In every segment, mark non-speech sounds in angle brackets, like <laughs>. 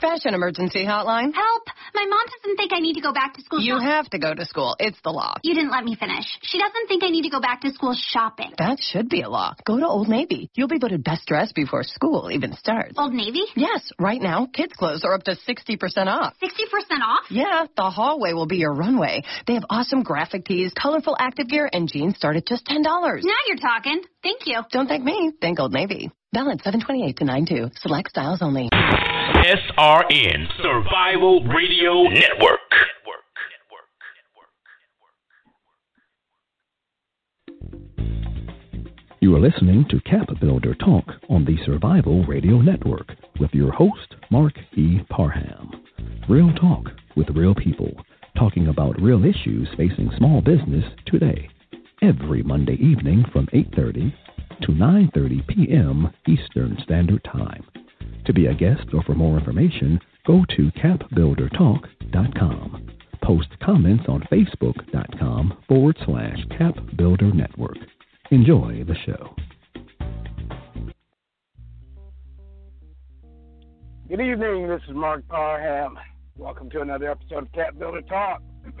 Fashion emergency hotline. Help! My mom doesn't think I need to go back to school. You have to go to school. It's the law. You didn't let me finish. She doesn't think I need to go back to school shopping. That should be a law. Go to Old Navy. You'll be voted best dressed before school even starts. Old Navy? Yes, right now, kids' clothes are up to 60% off. 60% off? Yeah, the hallway will be your runway. They have awesome graphic tees, colorful active gear, and jeans start at just $10. Now you're talking. Thank you. Don't thank me. Thank Old Navy. Balance 728 to 92. Select styles only. SRN Survival Radio Network. You are listening to Cap Builder Talk on the Survival Radio Network with your host, Marc E. Parham. Real talk with real people, talking about real issues facing small business today. Every Monday evening from 8:30 to 9:30 p.m. Eastern Standard Time. To be a guest or for more information, go to capbuildertalk.com. Post comments on facebook.com forward slash capbuildernetwork. Enjoy the show. Good evening. This is Marc Parham. Welcome to another episode of Cap Builder Talk. <clears throat>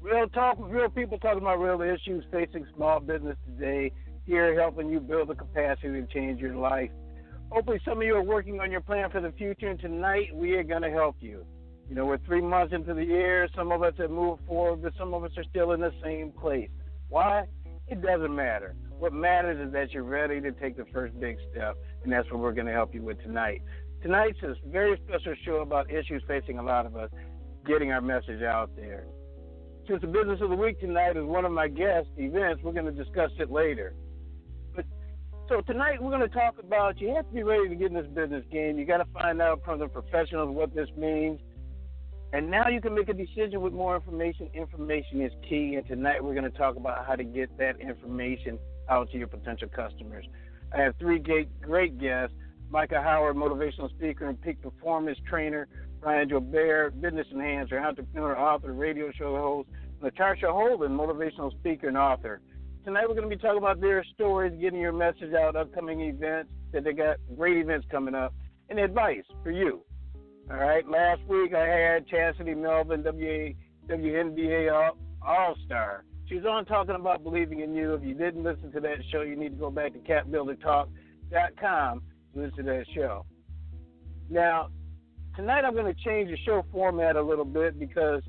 real talk with real people talking about real issues facing small business today. Here helping you build the capacity to change your life. Hopefully, some of you are working on your plan for the future, and tonight we are going to help you. You know, we're three months into the year. Some of us have moved forward, but some of us are still in the same place. Why? It doesn't matter. What matters is that you're ready to take the first big step, and that's what we're going to help you with tonight. Tonight's a very special show about issues facing a lot of us, getting our message out there. Since the business of the week tonight is one of my guest events, we're going to discuss it later. So tonight we're going to talk about you have to be ready to get in this business game. You got to find out from the professionals what this means. And now you can make a decision with more information. Information is key. And tonight we're going to talk about how to get that information out to your potential customers. I have three great, great guests Michael Howard, motivational speaker and peak performance trainer. Brian Joubert, business enhancer, entrepreneur, author, radio show host. LaTarsha Holden, motivational speaker and author. Tonight we're going to be talking about their stories, getting your message out, upcoming events, that they got great events coming up, and advice for you. All right. Last week I had Chasity Melvin, WNBA All Star. She was on talking about believing in you. If you didn't listen to that show, you need to go back to capbuildertalk.com to listen to that show. Now, tonight I'm going to change the show format a little bit because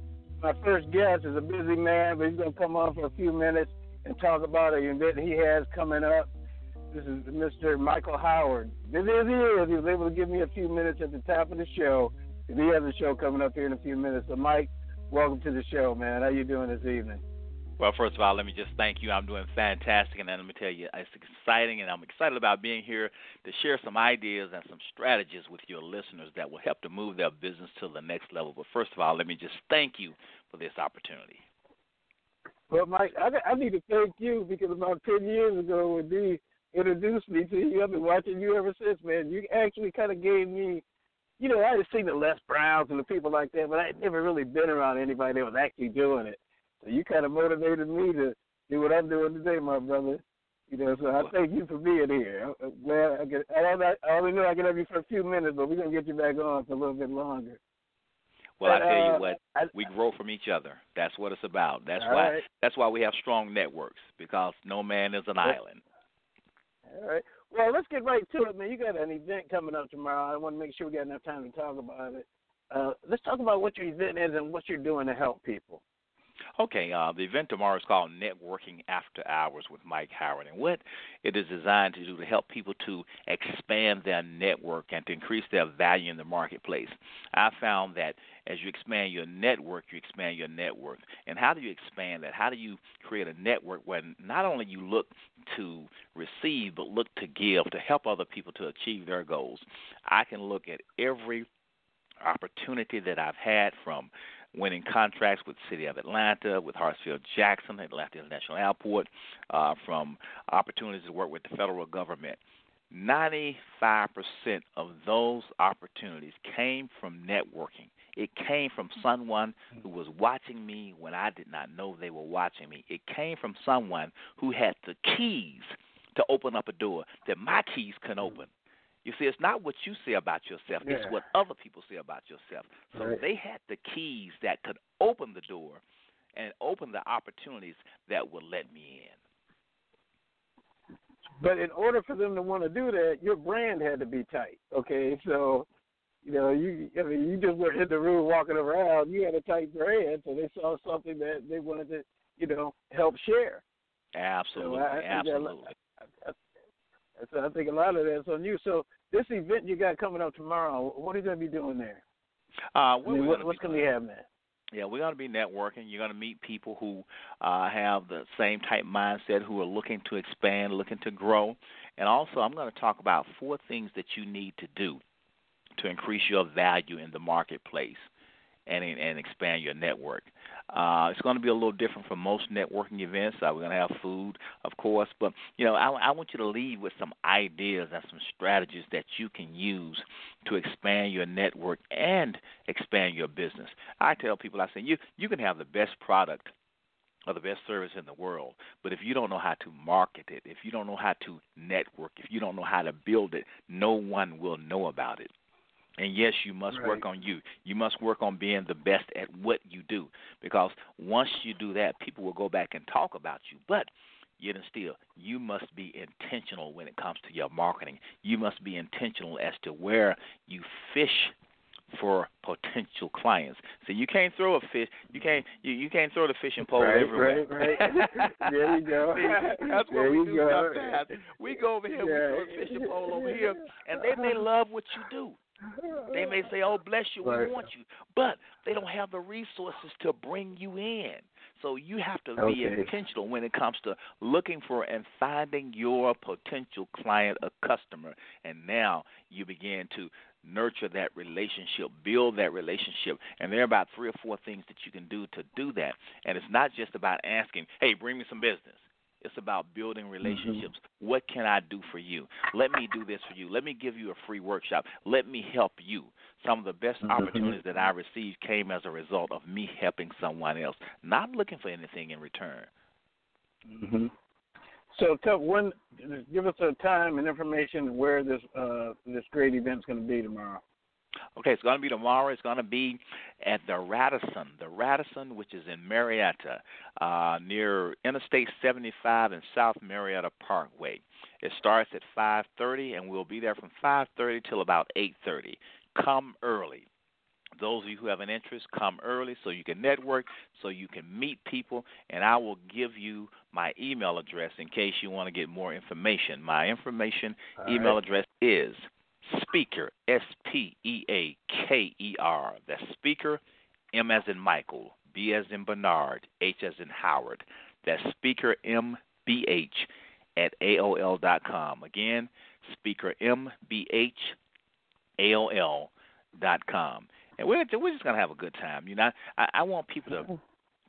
my first guest is a busy man, but he's going to come on for a few minutes and talk about an event he has coming up. This is Mr. Michael Howard. Busy as he is, he was able to give me a few minutes at the top of the show. He has a show coming up here in a few minutes. So, Mike, welcome to the show, man. How you doing this evening? Well, first of all, let me just thank you. I'm doing fantastic, and let me tell you, it's exciting, and I'm excited about being here to share some ideas and some strategies with your listeners that will help to move their business to the next level. But first of all, let me just thank you for this opportunity. Well, Mike, I, I need to thank you because about 10 years ago, when Dee introduced me to you, I've been watching you ever since, man. You actually kind of gave me, you know, I had seen the Les Browns and the people like that, but I had never really been around anybody that was actually doing it. So you kind of motivated me to do what I'm doing today, my brother. You know, so I thank you for being here. I get. I, don't, I only know I can have you for a few minutes, but we're gonna get you back on for a little bit longer. Well, But, I tell uh, you what, I- we grow from each other. That's what it's about. That's why. right. That's why we have strong networks because no man is an island. All right. Well, let's get right to it, man. You got an event coming up tomorrow. I want to make sure we got enough time to talk about it. Uh, let's talk about what your event is and what you're doing to help people. Okay, uh, the event tomorrow is called Networking After Hours with Mike Howard, and what it is designed to do to help people to expand their network and to increase their value in the marketplace. I found that as you expand your network, you expand your network. And how do you expand that? How do you create a network where not only you look to receive, but look to give to help other people to achieve their goals? I can look at every opportunity that I've had from winning contracts with City of Atlanta, with Hartsfield Jackson, Atlanta International Airport, uh, from opportunities to work with the federal government. 95% of those opportunities came from networking. It came from someone who was watching me when I did not know they were watching me. It came from someone who had the keys to open up a door that my keys couldn't open. You see, it's not what you say about yourself; Yeah. it's what other people say about yourself. So Right. they had the keys that could open the door and open the opportunities that would let me in. But in order for them to want to do that, your brand had to be tight. Okay, so you know, you I mean, you just were in the room walking around. You had a tight brand, so they saw something that they wanted to, you know, help share. Absolutely, So I, I that- absolutely. I, so I think a lot of that's on you. So this event you got coming up tomorrow, what are you going to be doing there? Uh, I what mean, what, what's going to be happening? Yeah, we're going to be networking. You're going to meet people who uh, have the same type mindset, who are looking to expand, looking to grow. And also, I'm going to talk about four things that you need to do to increase your value in the marketplace and and expand your network. Uh, it's going to be a little different from most networking events. Uh, we're going to have food, of course, but you know, I, I want you to leave with some ideas and some strategies that you can use to expand your network and expand your business. I tell people, I say, you you can have the best product or the best service in the world, but if you don't know how to market it, if you don't know how to network, if you don't know how to build it, no one will know about it. And yes, you must Right. work on you. You must work on being the best at what you do. Because once you do that, people will go back and talk about you. But yet and still, you must be intentional when it comes to your marketing. You must be intentional as to where you fish for potential clients. So you can't throw a fish. You can't. You, you can't throw the fishing pole Right, everywhere. right, right. <laughs> There you go. See, that's what There we you do go. sometimes. We go over here, we throw a fishing pole over here, and then they may <laughs> love what you do. They may say, "Oh, bless you, we Right. want you," but they don't have the resources to bring you in. So you have to be Okay. intentional when it comes to looking for and finding your potential client, a customer, and now you begin to nurture that relationship, build that relationship, and there are about three or four things that you can do to do that. And it's not just about asking, "Hey, bring me some business." It's about building relationships. What can I do for you? Let me do this for you. Let me give you a free workshop. Let me help you. Some of the best Mhm. opportunities that I received came as a result of me helping someone else, not looking for anything in return. hmm So, tell one, give us a time and information where this uh, this great event's going to be tomorrow. Okay, it's going to be tomorrow. It's going to be at the Radisson, the Radisson, which is in Marietta, uh, near Interstate 75 and South Marietta Parkway. It starts at 5:30, and we'll be there from 5:30 till about 8:30. Come early. Those of you who have an interest, come early so you can network, so you can meet people, and I will give you my email address in case you want to get more information. My information All email right. address is speaker s p e a k e r. That's speaker, M as in Michael, B as in Bernard, H as in Howard. That's speaker m b h at aol dot com. Again, speaker m b h aol dot com. And we're we're just gonna have a good time. You know, I, I want people to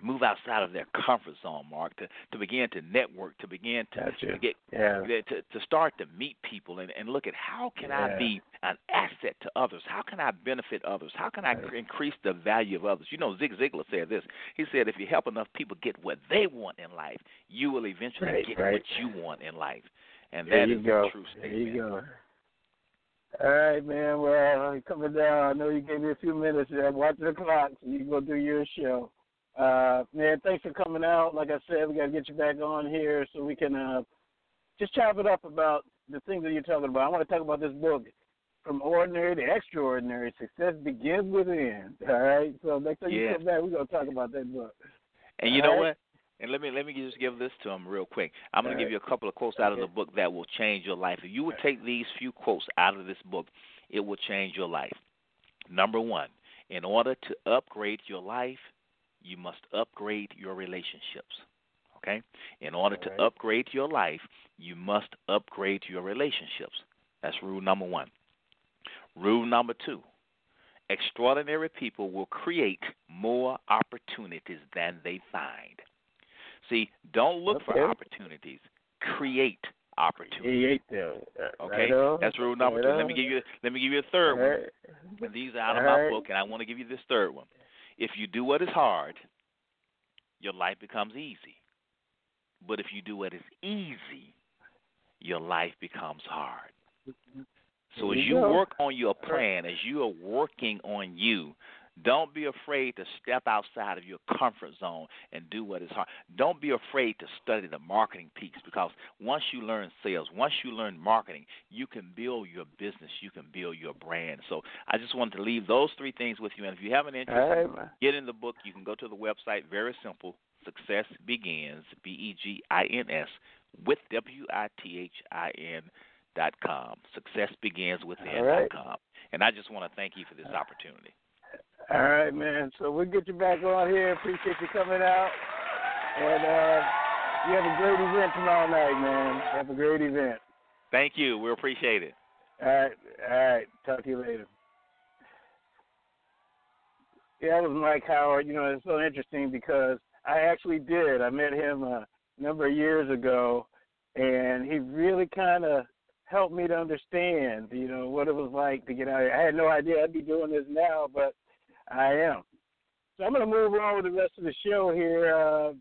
move outside of their comfort zone, Marc, to to begin to network, to begin to, Gotcha. to get Yeah. to to start to meet people and, and look at how can I be an asset to others? How can I benefit others? How can I Right. increase the value of others? You know, Zig Ziglar said this. He said, if you help enough people get what they want in life, you will eventually Right, get right. what you want in life. And There that is go. a true There you go. All right, man. Well, I'm coming down. I know you gave me a few minutes. Watching the clock, so you go do your show. Uh, man, thanks for coming out. Like I said, we got to get you back on here so we can uh, just chop it up about the things that you're talking about. I want to talk about this book, From Ordinary to Extraordinary. Success begins within. All right. So next time you Yeah. come back, we're gonna talk about that book. And you All know right. what? And let me let me just give this to them real quick. I'm going to give you a couple of quotes out of the book that will change your life. If you would take these few quotes out of this book, it will change your life. Number one, in order to upgrade your life, you must upgrade your relationships. Okay? In order All to upgrade your life, you must upgrade your relationships. That's rule number one. Rule number two extraordinary people will create more opportunities than they find. See, don't look for opportunities, create opportunities. He ate them. Okay, Right that's rule number Right two. Let me give you let me give you a third one. And these are out of my right. book, and I want to give you this third one. If you do what is hard, your life becomes easy. But if you do what is easy, your life becomes hard. So as you work on your plan, as you are working on you, don't be afraid to step outside of your comfort zone and do what is hard. Don't be afraid to study the marketing piece because once you learn sales, once you learn marketing, you can build your business, you can build your brand. So I just wanted to leave those three things with you. And if you have an interest, right, get in the book. You can go to the website. Very simple. Success begins. B E G I N S with W I T H I N dot com. Success begins within right. dot com. And I just want to thank you for this opportunity. All right, man. So we'll get you back on here. Appreciate you coming out. And uh, you have a great event tomorrow night, man. Have a great event. Thank you. We appreciate it. All right. All right. Talk to you later. Yeah, that was Mike Howard. You know, it's so interesting because I actually did. I met him a number of years ago, and he really kind of helped me to understand, you know, what it was like to get out here. I had no idea I'd be doing this now, but I am. So I'm going to move on with the rest of the show here. Uh,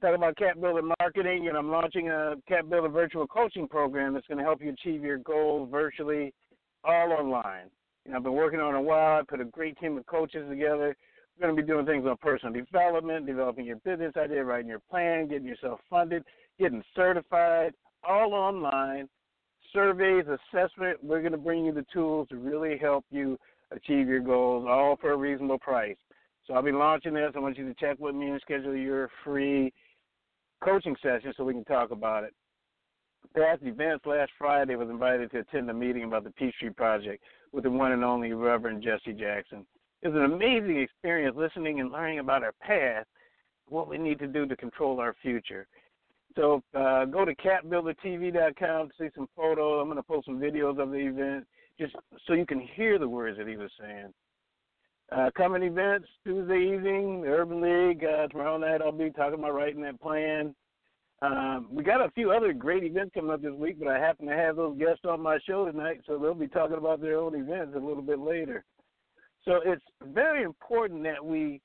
talk about Cap Builder marketing, and I'm launching a Cap Builder virtual coaching program that's going to help you achieve your goals virtually, all online. Know, I've been working on it a while. I put a great team of coaches together. We're going to be doing things on personal development, developing your business idea, writing your plan, getting yourself funded, getting certified, all online. Surveys, assessment. We're going to bring you the tools to really help you achieve your goals, all for a reasonable price. So I'll be launching this. I want you to check with me and schedule your free coaching session so we can talk about it. Past events last Friday was invited to attend a meeting about the Peachtree Project with the one and only Reverend Jesse Jackson. It was an amazing experience listening and learning about our past, what we need to do to control our future. So uh, go to capbuildertv.com to see some photos. I'm going to post some videos of the event just so you can hear the words that he was saying. Uh, coming events Tuesday evening, the Urban League. Uh, tomorrow night I'll be talking about writing that plan. Um, we got a few other great events coming up this week, but I happen to have those guests on my show tonight, so they'll be talking about their own events a little bit later. So it's very important that we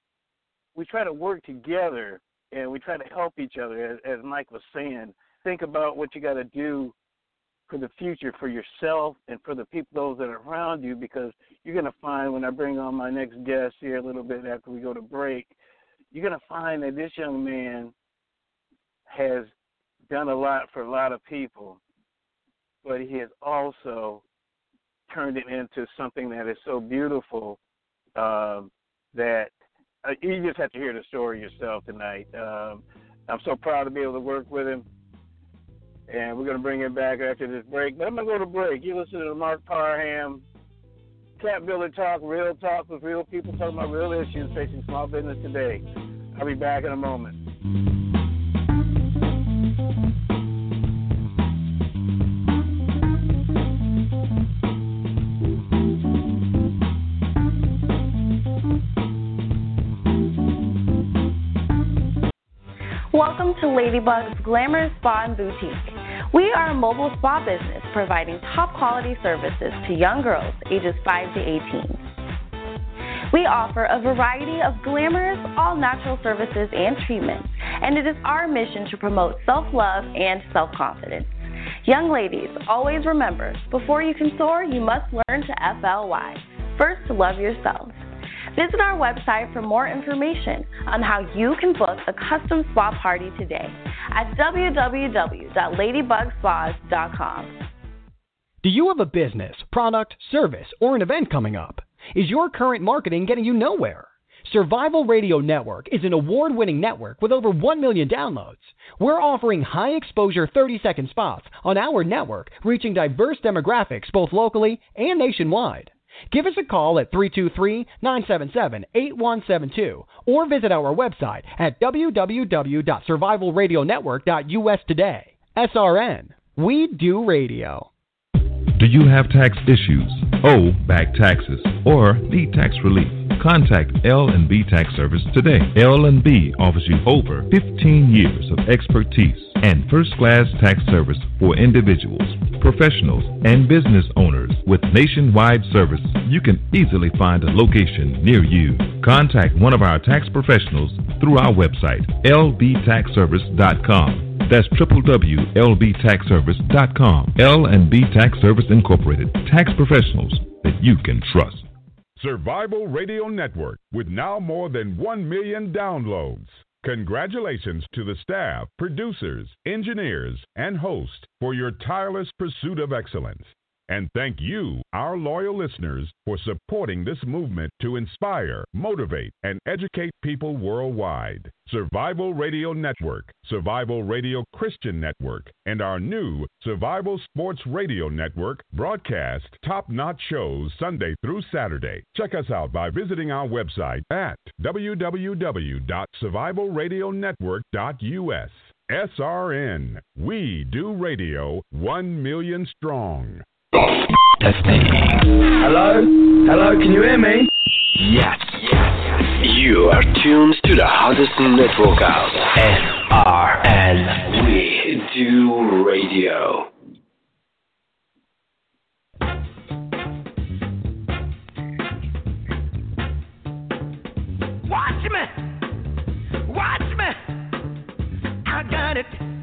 we try to work together and we try to help each other, as, as Mike was saying. Think about what you got to do for the future for yourself and for the people those that are around you because you're going to find when I bring on my next guest here a little bit after we go to break, you're going to find that this young man has done a lot for a lot of people, but he has also turned it into something that is so beautiful um, that uh, you just have to hear the story yourself tonight. Um, I'm so proud to be able to work with him and we're going to bring it back after this break. But I'm going to go to break. You listen to Marc Parham, Cap Builder Talk, real talk with real people talking about real issues facing small business today. I'll be back in a moment. Welcome to Ladybug's Glamorous Spa and Boutique. We are a mobile spa business providing top quality services to young girls ages 5 to 18. We offer a variety of glamorous, all natural services and treatments, and it is our mission to promote self love and self confidence. Young ladies, always remember before you can soar, you must learn to FLY. First, love yourselves. Visit our website for more information on how you can book a custom spa party today at www.ladybugspas.com. Do you have a business, product, service, or an event coming up? Is your current marketing getting you nowhere? Survival Radio Network is an award winning network with over 1 million downloads. We're offering high exposure 30 second spots on our network, reaching diverse demographics both locally and nationwide. Give us a call at 323 977 8172 or visit our website at www.survivalradionetwork.us today. SRN. We do radio. Do you have tax issues, owe back taxes, or need tax relief? Contact L&B Tax Service today. L&B offers you over 15 years of expertise and first-class tax service for individuals, professionals, and business owners with nationwide service. You can easily find a location near you. Contact one of our tax professionals through our website, lbtaxservice.com That's www.lbtaxservice.com. L&B Tax Service Incorporated. Tax professionals that you can trust. Survival Radio Network with now more than 1 million downloads. Congratulations to the staff, producers, engineers, and hosts for your tireless pursuit of excellence. And thank you, our loyal listeners, for supporting this movement to inspire, motivate, and educate people worldwide. Survival Radio Network, Survival Radio Christian Network, and our new Survival Sports Radio Network broadcast top notch shows Sunday through Saturday. Check us out by visiting our website at www.survivalradionetwork.us. SRN, we do radio 1 million strong. Testing. Hello? Hello, can you hear me? Yes. Yes. You are tuned to the hottest network out. SRN. We do radio. Watch me. Watch me. I got it.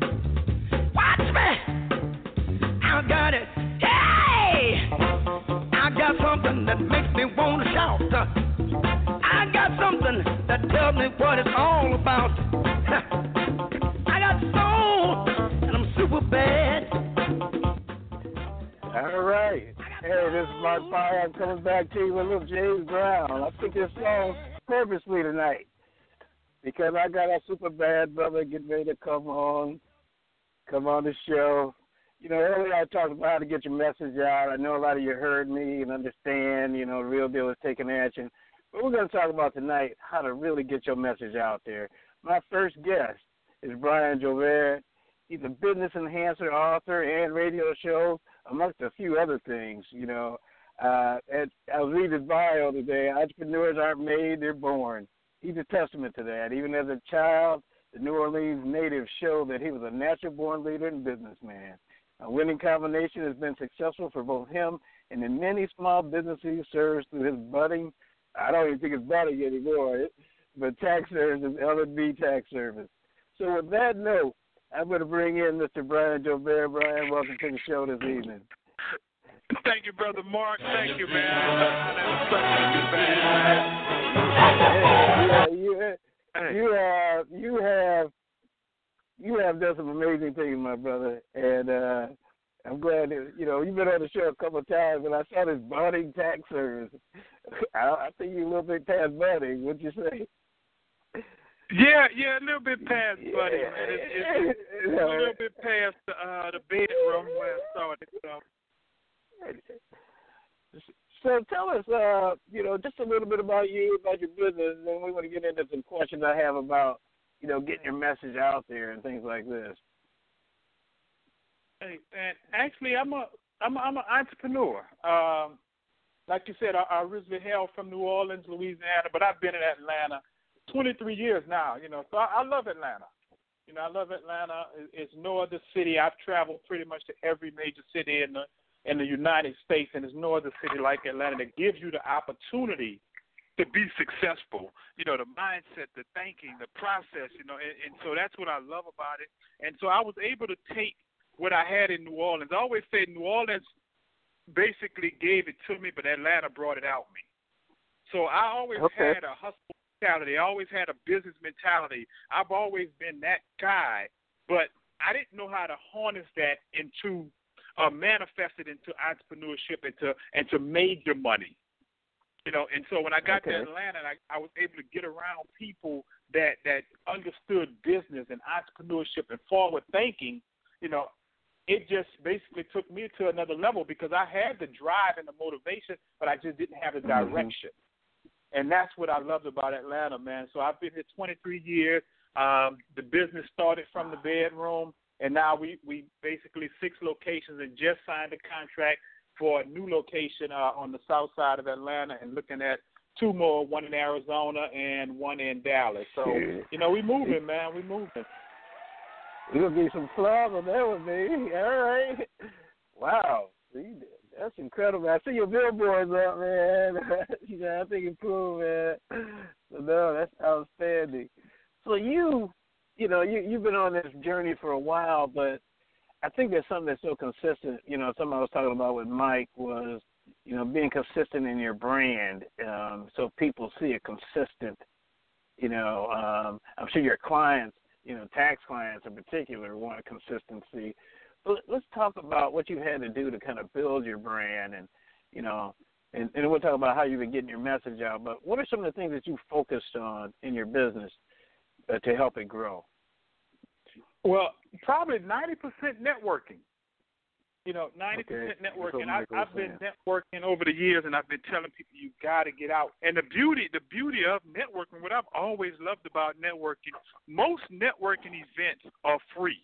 That makes me want to shout. Uh, I got something that tells me what it's all about. I got soul, and I'm super bad. All right. Hey, this is Mark Fire. I'm coming back to you with little James Brown. I picked this song purposely tonight because I got a super bad brother getting ready to come on, come on the show. You know, earlier I talked about how to get your message out. I know a lot of you heard me and understand, you know, the real deal is taking action. But we're going to talk about tonight how to really get your message out there. My first guest is Brian Joubert. He's a business enhancer, author, and radio show, amongst a few other things. You know, uh, I was reading his bio today. Entrepreneurs aren't made; they're born. He's a testament to that. Even as a child, the New Orleans native showed that he was a natural-born leader and businessman. A winning combination has been successful for both him and the many small businesses he serves through his budding. I don't even think it's budding anymore, but tax service, L&B tax service. So with that note, I'm going to bring in Mr. Brian Joubert. Brian, welcome to the show this evening. Thank you, brother Marc. Thank you, man. you, you have you have you have done some amazing things, my brother, and uh I'm glad that you know you've been on the show a couple of times, and I saw this budding tax service. I, I think you're a little bit past budding. What'd you say? Yeah, yeah, a little bit past yeah. buddy, man. It's, it's, it's <laughs> a little bit past the, uh, the bedroom where I started. So. So tell us, uh, you know, just a little bit about you, about your business, and we want to get into some questions I have about, you know, getting your message out there and things like this. Hey, and actually, I'm a I'm a, I'm an entrepreneur. Um, like you said, I, I originally hail from New Orleans, Louisiana, but I've been in Atlanta 23 years now. You know, so I, I love Atlanta. You know, I love Atlanta. It's no other city. I've traveled pretty much to every major city in the in the United States, and there's no other city like Atlanta that gives you the opportunity to be successful. You know, the mindset, the thinking, the process. You know, and, and so that's what I love about it. And so I was able to take what I had in New Orleans. I always say New Orleans basically gave it to me, but Atlanta brought it out me. So I always okay. had a hustle mentality. I always had a business mentality. I've always been that guy, but I didn't know how to harness that into uh, manifest it into entrepreneurship and to and to major money. You know, and so when I got okay. to Atlanta, I, I was able to get around people that that understood business and entrepreneurship and forward thinking. You know, it just basically took me to another level because I had the drive and the motivation, but I just didn't have the Mm-hmm. direction. And that's what I loved about Atlanta, man. So I've been here 23 years. Um, the business started from the bedroom, and now we we basically six locations and just signed a contract for a new location uh, on the south side of Atlanta, and looking at two more, one in Arizona and one in Dallas. So you know we moving, man. We moving. We gonna be some flub on that with me. <laughs> All right. Wow. See, that's incredible. I see your billboards up, man. <laughs> you know, I think it's cool, man. So no, that's outstanding. So you you know, you you've been on this journey for a while, but I think there's something that's so consistent. You know, something I was talking about with Mike was, you know, being consistent in your brand, um, so people see a consistent. You know, um, I'm sure your clients, you know, tax clients in particular, want consistency. But let's talk about what you had to do to kind of build your brand, and you know, and, and we'll talk about how you've been getting your message out. But what are some of the things that you focused on in your business uh, to help it grow? Well, probably ninety percent networking. You know, ninety percent networking. I, I've been networking over the years, and I've been telling people you got to get out. And the beauty, the beauty of networking, what I've always loved about networking, most networking events are free.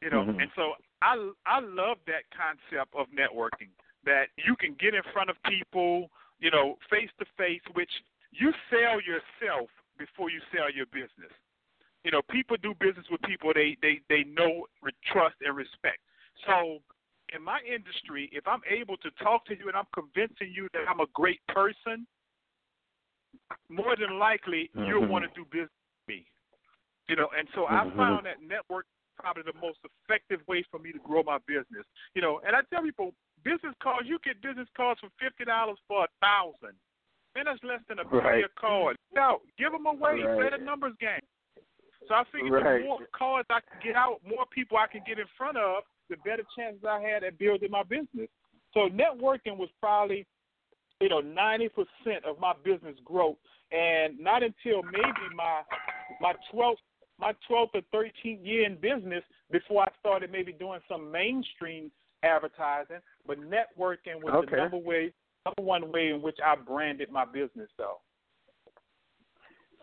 You know, mm-hmm. and so I I love that concept of networking that you can get in front of people, you know, face to face, which you sell yourself before you sell your business. You know, people do business with people they they they know, trust, and respect. So, in my industry, if I'm able to talk to you and I'm convincing you that I'm a great person, more than likely mm-hmm. you'll want to do business with me. You know, and so mm-hmm. I found that network probably the most effective way for me to grow my business. You know, and I tell people, business cards, you get business cards for fifty dollars for a thousand. Man, that's less than a right. a card. No, give them away. Right. Play the numbers game. So I figured right. the more cards I could get out, more people I could get in front of, the better chances I had at building my business. So networking was probably, you know, ninety percent of my business growth, and not until maybe my my twelfth my twelfth or thirteenth year in business before I started maybe doing some mainstream advertising. But networking was okay. the number way number one way in which I branded my business, though.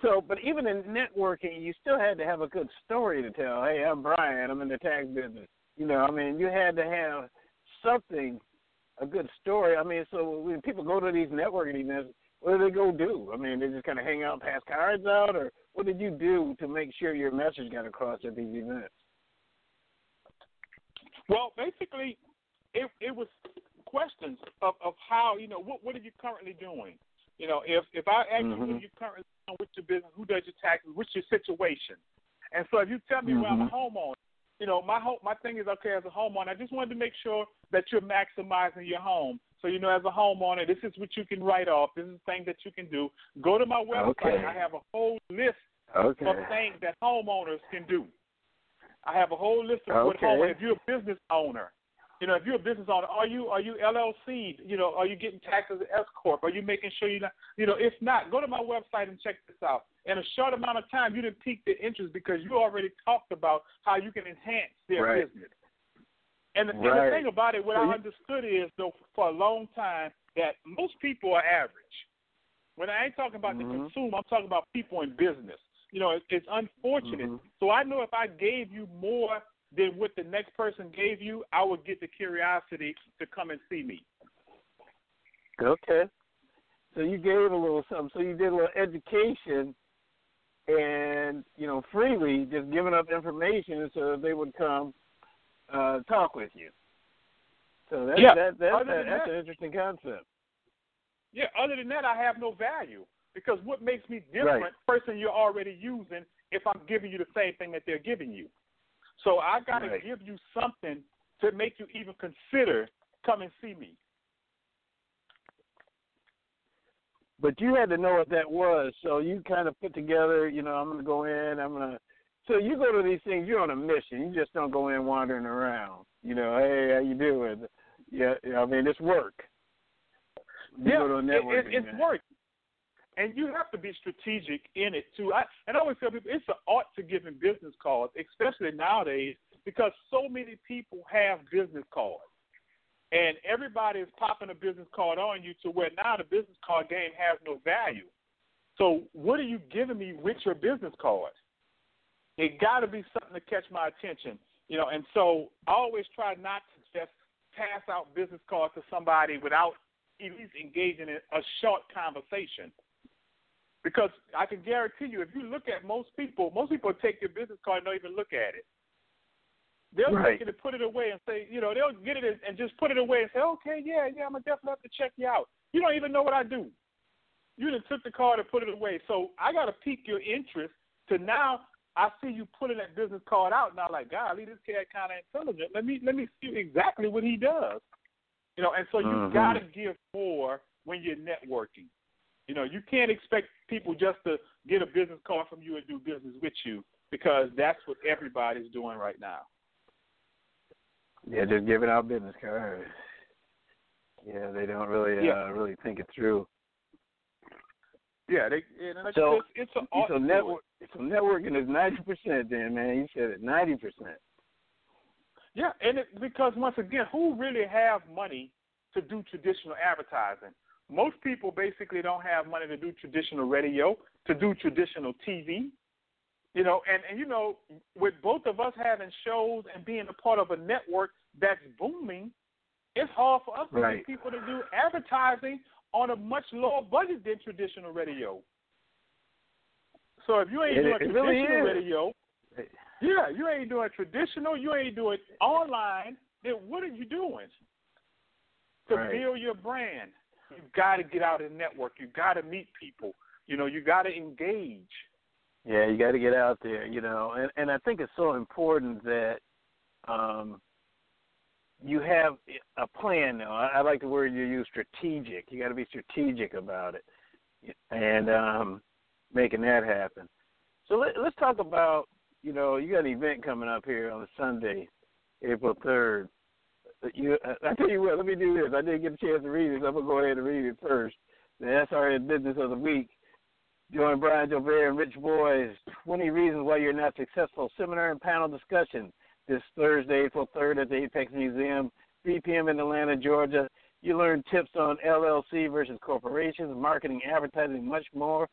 So, but even in networking, you still had to have a good story to tell. Hey, I'm Brian. I'm in the tax business. You know, I mean, you had to have something, a good story. I mean, so when people go to these networking events, what do they go do? I mean, they just kind of hang out, pass cards out, or what did you do to make sure your message got across at these events? Well, basically, it it was questions of of how you know what what are you currently doing. You know, if if I ask mm-hmm. you what you currently doing, what's your business, who does your taxes, what's your situation, and so if you tell me mm-hmm. well I'm a homeowner, you know my home my thing is okay as a homeowner. I just wanted to make sure that you're maximizing your home. So you know, as a homeowner, this is what you can write off. This is things that you can do. Go to my website. Okay. I have a whole list okay. of things that homeowners can do. I have a whole list of what Okay. home. If you're a business owner, you know, if you're a business owner, are you are you LLC? You know, are you getting taxed as an S corp? Are you making sure you're not? You know, if not, go to my website and check this out. In a short amount of time, you didn't pique their interest because you already talked about how you can enhance their Right. business. And the, and the thing about it, what I understood is, though, for a long time, that most people are average. When I ain't talking about Mhm. the consumer, I'm talking about people in business. You know, it, it's unfortunate. Mhm. So I know if I gave you more than what the next person gave you, I would get the curiosity to come and see me. Okay. So you gave a little something. So you did a little education and, you know, freely just giving up information so that they would come uh talk with you. So that's Yeah. that, that, Other that that's that- an interesting concept. Yeah, other than that, I have no value because what makes me different, Right. person you're already using, if I'm giving you the same thing that they're giving you. So I got to Right. give you something to make you even consider come and see me. But you had to know what that was, so you kind of put together, you know, I'm gonna go in, I'm gonna so you go to these things, you're on a mission. You just don't go in wandering around. You know, hey, how you doing? Yeah, I mean, it's work. You yeah, to it- it, it's work, and you have to be strategic in it too. I and I always tell people it's an art to giving business cards, especially nowadays, because so many people have business cards, and everybody is popping a business card on you to where now the business card game has no value. So what are you giving me with your business card? It got to be something to catch my attention, you know. And so I always try not to just pass out business cards to somebody without at least engaging in a short conversation. Because I can guarantee you, if you look at most people, most people take your business card and don't even look at it. They'll Right. take it and put it away and say, you know, they'll get it and just put it away and say, okay, yeah, yeah, I'm gonna definitely have to check you out. You don't even know what I do. You just took the card and put it away. So I got to pique your interest to now I see you putting that business card out, and I'm like, golly, this cat kind of intelligent. Let me let me see exactly what he does. You know, and so you Mhm. got to give more when you're networking. You know, you can't expect people just to get a business card from you and do business with you because that's what everybody's doing right now. Yeah, just giving out business cards. Yeah, they don't really Yeah. uh really think it through. Yeah, they and it's, So- it's, it's art So it. network so networking is ninety percent then, man. You said it, ninety percent. Yeah, and it, because once again, who really have money to do traditional advertising? Most people basically don't have money to do traditional radio, to do traditional TV. You know, and, and you know, with both of us having shows and being a part of a network that's booming, it's hard for us to get people to do advertising on a much lower budget than traditional radio. So if you ain't It- doing it traditional is. radio, yeah, you ain't doing traditional, you ain't doing online, then what are you doing? To Right. build your brand, you got to get out and network. You got to meet people. You know, you got to engage. Yeah, you got to get out there, you know, and and I think it's so important that um you have a plan now. I, I like the word you use, strategic. You got to be strategic about it, and um making that happen. So let, let's talk about, you know, you got an event coming up here on Sunday, April third. You, I tell you what, let me do this. I didn't get a chance to read it. So I'm gonna go ahead and read it first. The SRN Business of the Week. Join Brian Joubert and Rich Boys. 20 Reasons Why You're Not Successful seminar and panel discussion this Thursday, April 3rd at the Apex Museum, 3 p.m. in Atlanta, Georgia. You learn tips on LLC versus corporations, marketing, advertising, much more.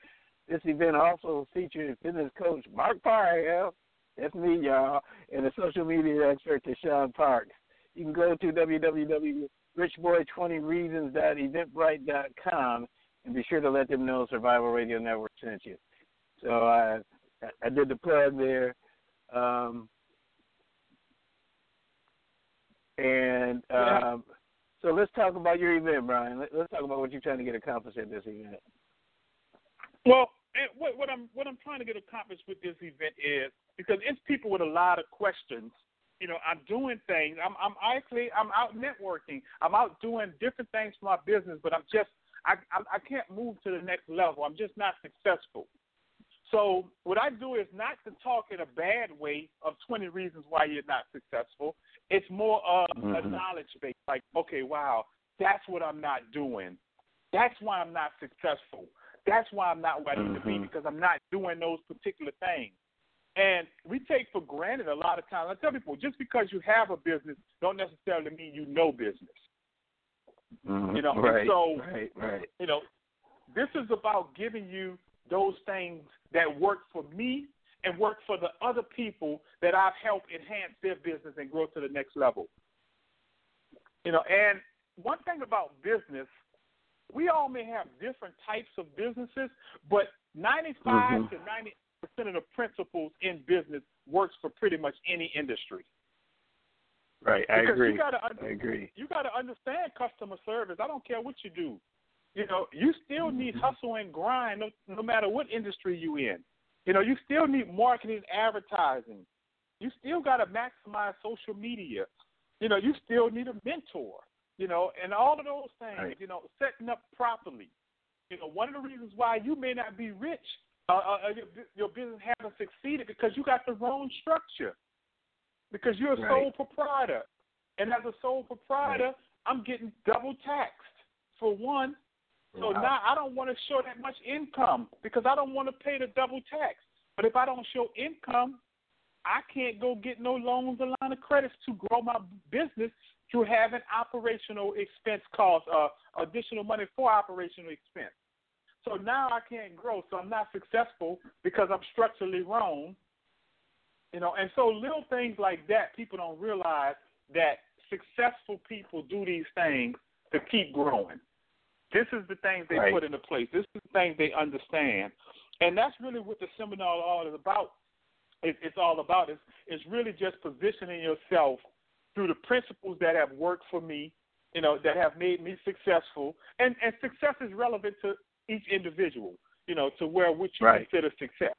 This event also features business coach Marc Parham, that's me, y'all, and the social media expert Deshaun Parks. You can go to www.richboy20reasons.eventbrite.com and be sure to let them know Survival Radio Network sent you. So I I did the plug there. Um, and um, so let's talk about your event, Brian. Let, let's talk about what you're trying to get accomplished at this event. Well, what, what I'm what I'm trying to get accomplished with this event is because it's people with a lot of questions. You know, I'm doing things. I'm I'm actually I'm out networking. I'm out doing different things for my business, but I'm just I I, I can't move to the next level. I'm just not successful. So what I do is not to talk in a bad way of 20 reasons why you're not successful. It's more of a Mhm. knowledge base. Like, okay, wow, that's what I'm not doing. That's why I'm not successful. That's why I'm not where I need to be Mhm. because I'm not doing those particular things. And we take for granted a lot of times. I tell people, just because you have a business, don't necessarily mean you know business. Mhm. You know, right, so right, right. you know, this is about giving you those things that work for me and work for the other people that I've helped enhance their business and grow to the next level. You know, and one thing about business, we all may have different types of businesses, but 95 Mhm. to 90 percent of the principles in business works for pretty much any industry. Right, I Because agree. You gotta under, I agree. You got to understand customer service. I don't care what you do. You know, you still need Mm-hmm. hustle and grind no, no matter what industry you in. You know, you still need marketing, advertising. You still got to maximize social media. You know, you still need a mentor. You know, and all of those things. Right. You know, setting up properly. You know, one of the reasons why you may not be rich, uh, uh, your, your business hasn't succeeded because you got the wrong structure. Because you're a Right. sole proprietor, and as a sole proprietor, I'm getting double taxed for one. So Wow. now I don't want to show that much income because I don't want to pay the double tax. But if I don't show income, I can't go get no loans or line of credits to grow my business through having operational expense costs, uh, additional money for operational expense. So now I can't grow, so I'm not successful because I'm structurally wrong. You know, and so little things like that, people don't realize that successful people do these things to keep growing. This is the things they Right. put into place. This is the things they understand, and that's really what the seminar all is about. It, it's all about is is really just positioning yourself through the principles that have worked for me, you know, that have made me successful, and and success is relevant to each individual, you know, to where what you Right. consider success.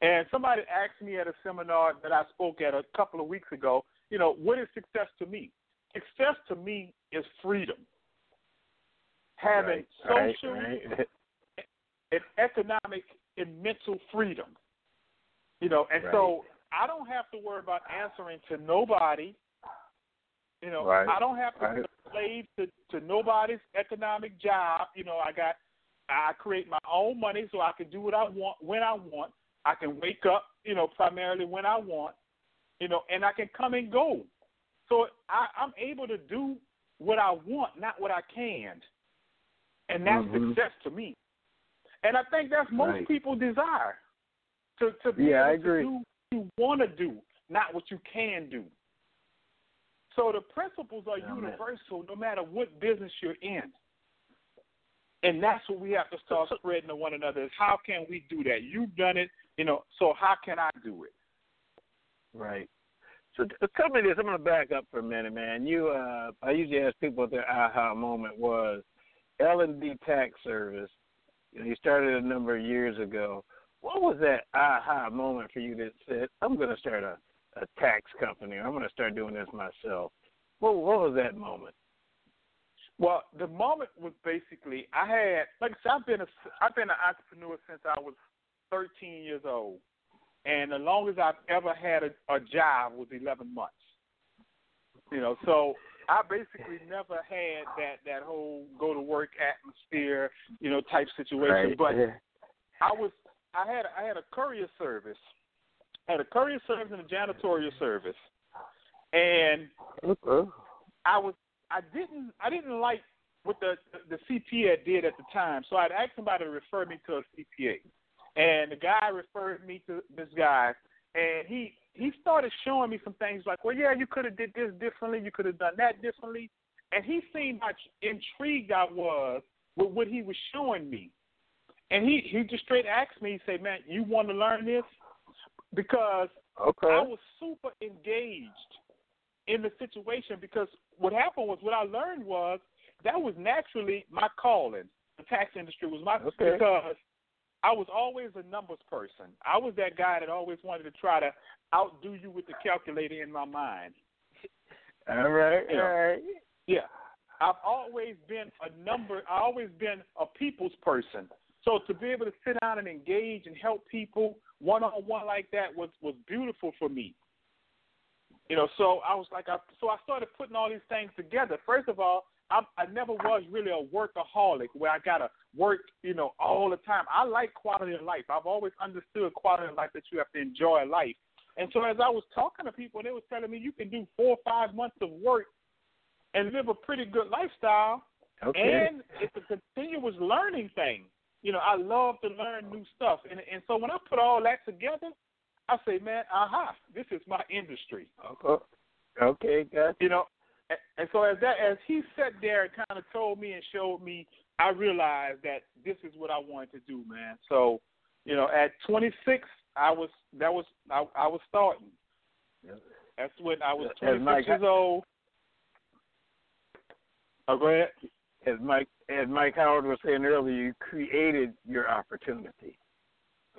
And somebody asked me at a seminar that I spoke at a couple of weeks ago, you know, what is success to me? Success to me is freedom. Having right, social right, right. and economic and mental freedom. You know, and so I don't have to worry about answering to nobody. You know, I don't have to be a slave to, to nobody's economic job. You know, I got I create my own money so I can do what I want when I want. I can wake up, you know, primarily when I want, you know, and I can come and go. So I, I'm able to do what I want, not what I can. And that's Mhm. success to me. And I think that's most Right. people desire. To to be Yeah, I able agree. to do what you want to do, not what you can do. So the principles are Yeah, man. universal no matter what business you're in. And that's what we have to start spreading to one another is how can we do that? You've done it, you know, so how can I do it? Right. So t- tell me this. I'm going to back up for a minute, man. You, uh, I usually ask people what their aha moment was. L and D Tax Service. You know, you started a number of years ago. What was that aha moment for you that said, "I'm going to start a, a tax company. Or I'm going to start doing this myself"? What What was that moment? Well, the moment was basically I had like I said, I've been a I've been an entrepreneur since I was 13 years old, and the longest I've ever had a, a job was 11 months. You know, so I basically never had that that whole go to work atmosphere, you know, type situation. But I was I had I had a courier service, I had a courier service and a janitorial service, and I was I didn't I didn't like what the the CPA did at the time, so I'd asked somebody to refer me to a CPA, and the guy referred me to this guy, and he he started showing me some things like, well, yeah, you could have did this differently, you could have done that differently, and he seen how intrigued I was with what he was showing me, and he he just straight asked me, he said, man, you want to learn this? Because Okay. I was super engaged in the situation because what happened was what I learned was that was naturally my calling. The tax industry was my Okay. because I was always a numbers person. I was that guy that always wanted to try to outdo you with the calculator in my mind. All right. All right. Yeah. I've always been a number I've always been a people's person. So to be able to sit down and engage and help people one on one like that was was beautiful for me. You know, so I was like, I, so I started putting all these things together. First of all, I, I never was really a workaholic where I gotta work, you know, all the time. I like quality of life. I've always understood quality of life that you have to enjoy life. And so as I was talking to people, they were telling me you can do four or five months of work and live a pretty good lifestyle. Okay. And it's a continuous learning thing. You know, I love to learn new stuff, and and so when I put all that together, I say, man, aha, this is my industry. Okay. Okay. Got You know, and, and so as that as he sat there and kind of told me and showed me, I realized that this is what I wanted to do, man. So, you know, at 26, I was that was I, I was starting. That's when I was 26 Mike- years old. Oh, go ahead. As Mike as Mike Howard was saying earlier, you created your opportunity.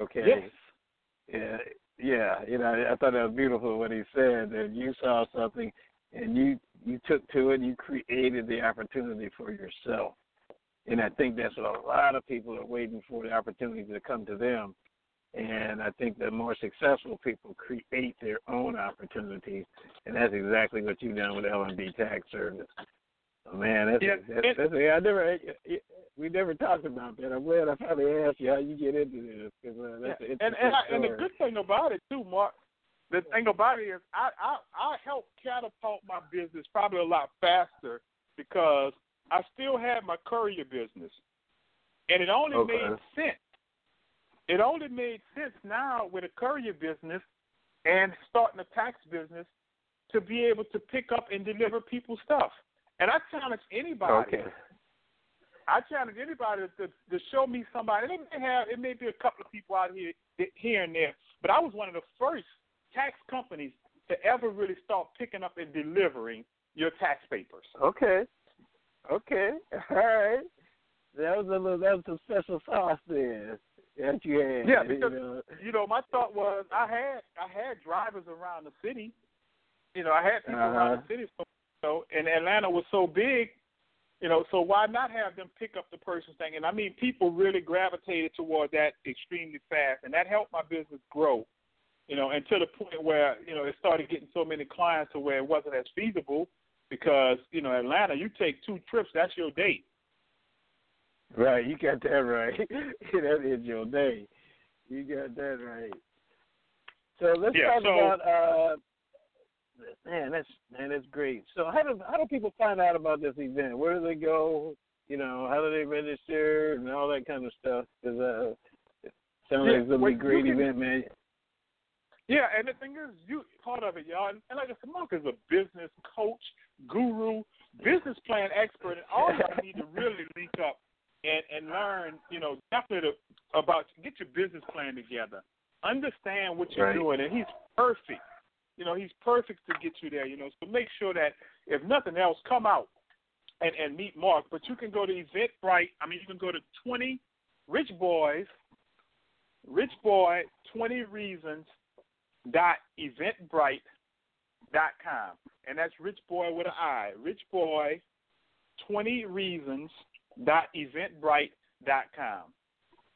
Okay. Yes. Yeah, yeah. You know, I thought that was beautiful what he said. That you saw something and you you took to it. and You created the opportunity for yourself. And I think that's what a lot of people are waiting for the opportunity to come to them. And I think the more successful people create their own opportunities, and that's exactly what you've done with L&B Tax Service. Man, that's, Yeah, that's, and- that's, I never, we never talked about that. I'm glad I finally asked you how you get into this because uh, that's an and and, I, and the good thing about it too, Marc. The thing about it is, I I I help catapult my business probably a lot faster because I still had my courier business, and it only Okay. made sense. It only made sense now with a courier business and starting a tax business to be able to pick up and deliver people's stuff. And I challenge anybody. Okay. I challenge anybody to, to show me somebody. It may have, it may be a couple of people out here, here and there, but I was one of the first tax companies to ever really start picking up and delivering your tax papers. Okay. Okay. All right. That was a little. That was some special sauce there. that you had. Yeah, because you know. you know, my thought was I had I had drivers around the city. You know, I had people around Uh-huh. the city. So, you know, and Atlanta was so big. You know, so why not have them pick up the person's thing? And I mean, people really gravitated toward that extremely fast, and that helped my business grow. You know, and to the point where you know it started getting so many clients to where it wasn't as feasible because you know Atlanta, you take two trips, that's your date. Right, you got that right. <laughs> that is your day. You got that right. So let's Yeah, talk so- about uh man, that's man, that's great. So how do how do people find out about this event? Where do they go? You know, how do they register and all that kind of stuff? Because uh, it sounds Yeah, like it's gonna well, be a great can- event, man. Yeah, and the thing is, you part of it, y'all. And, and like I said, Marc is a business coach, guru, business plan expert, and all y'all need to really link up and and learn. You know, definitely to, about get your business plan together, understand what you're Right. doing, and he's perfect. You know, he's perfect to get you there. You know, so make sure that if nothing else, come out and and meet Marc. But you can go to Eventbrite. I mean, you can go to twenty Rich Boys, Rich Boy Twenty Reasons dot eventbrite dot com and that's rich boy with an i rich boy 20 reasons dot eventbrite dot com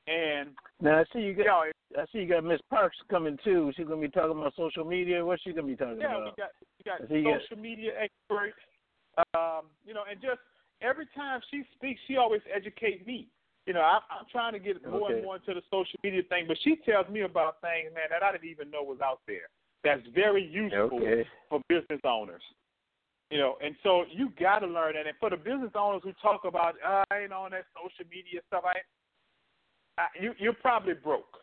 and Now I see you got you know, I see you got Miss Parks coming too. She's gonna be talking about social media. What's she gonna be talking yeah about? we got we got you got- social media experts um you know and just every time she speaks she always educates me you know I, i'm trying to get more Okay. and more into the social media thing but she tells me about things man that i didn't even know was out there that's very useful Okay. for business owners. You know, and so you got to learn that. And for the business owners who talk about, uh, I ain't on that social media stuff, I, I you you're probably broke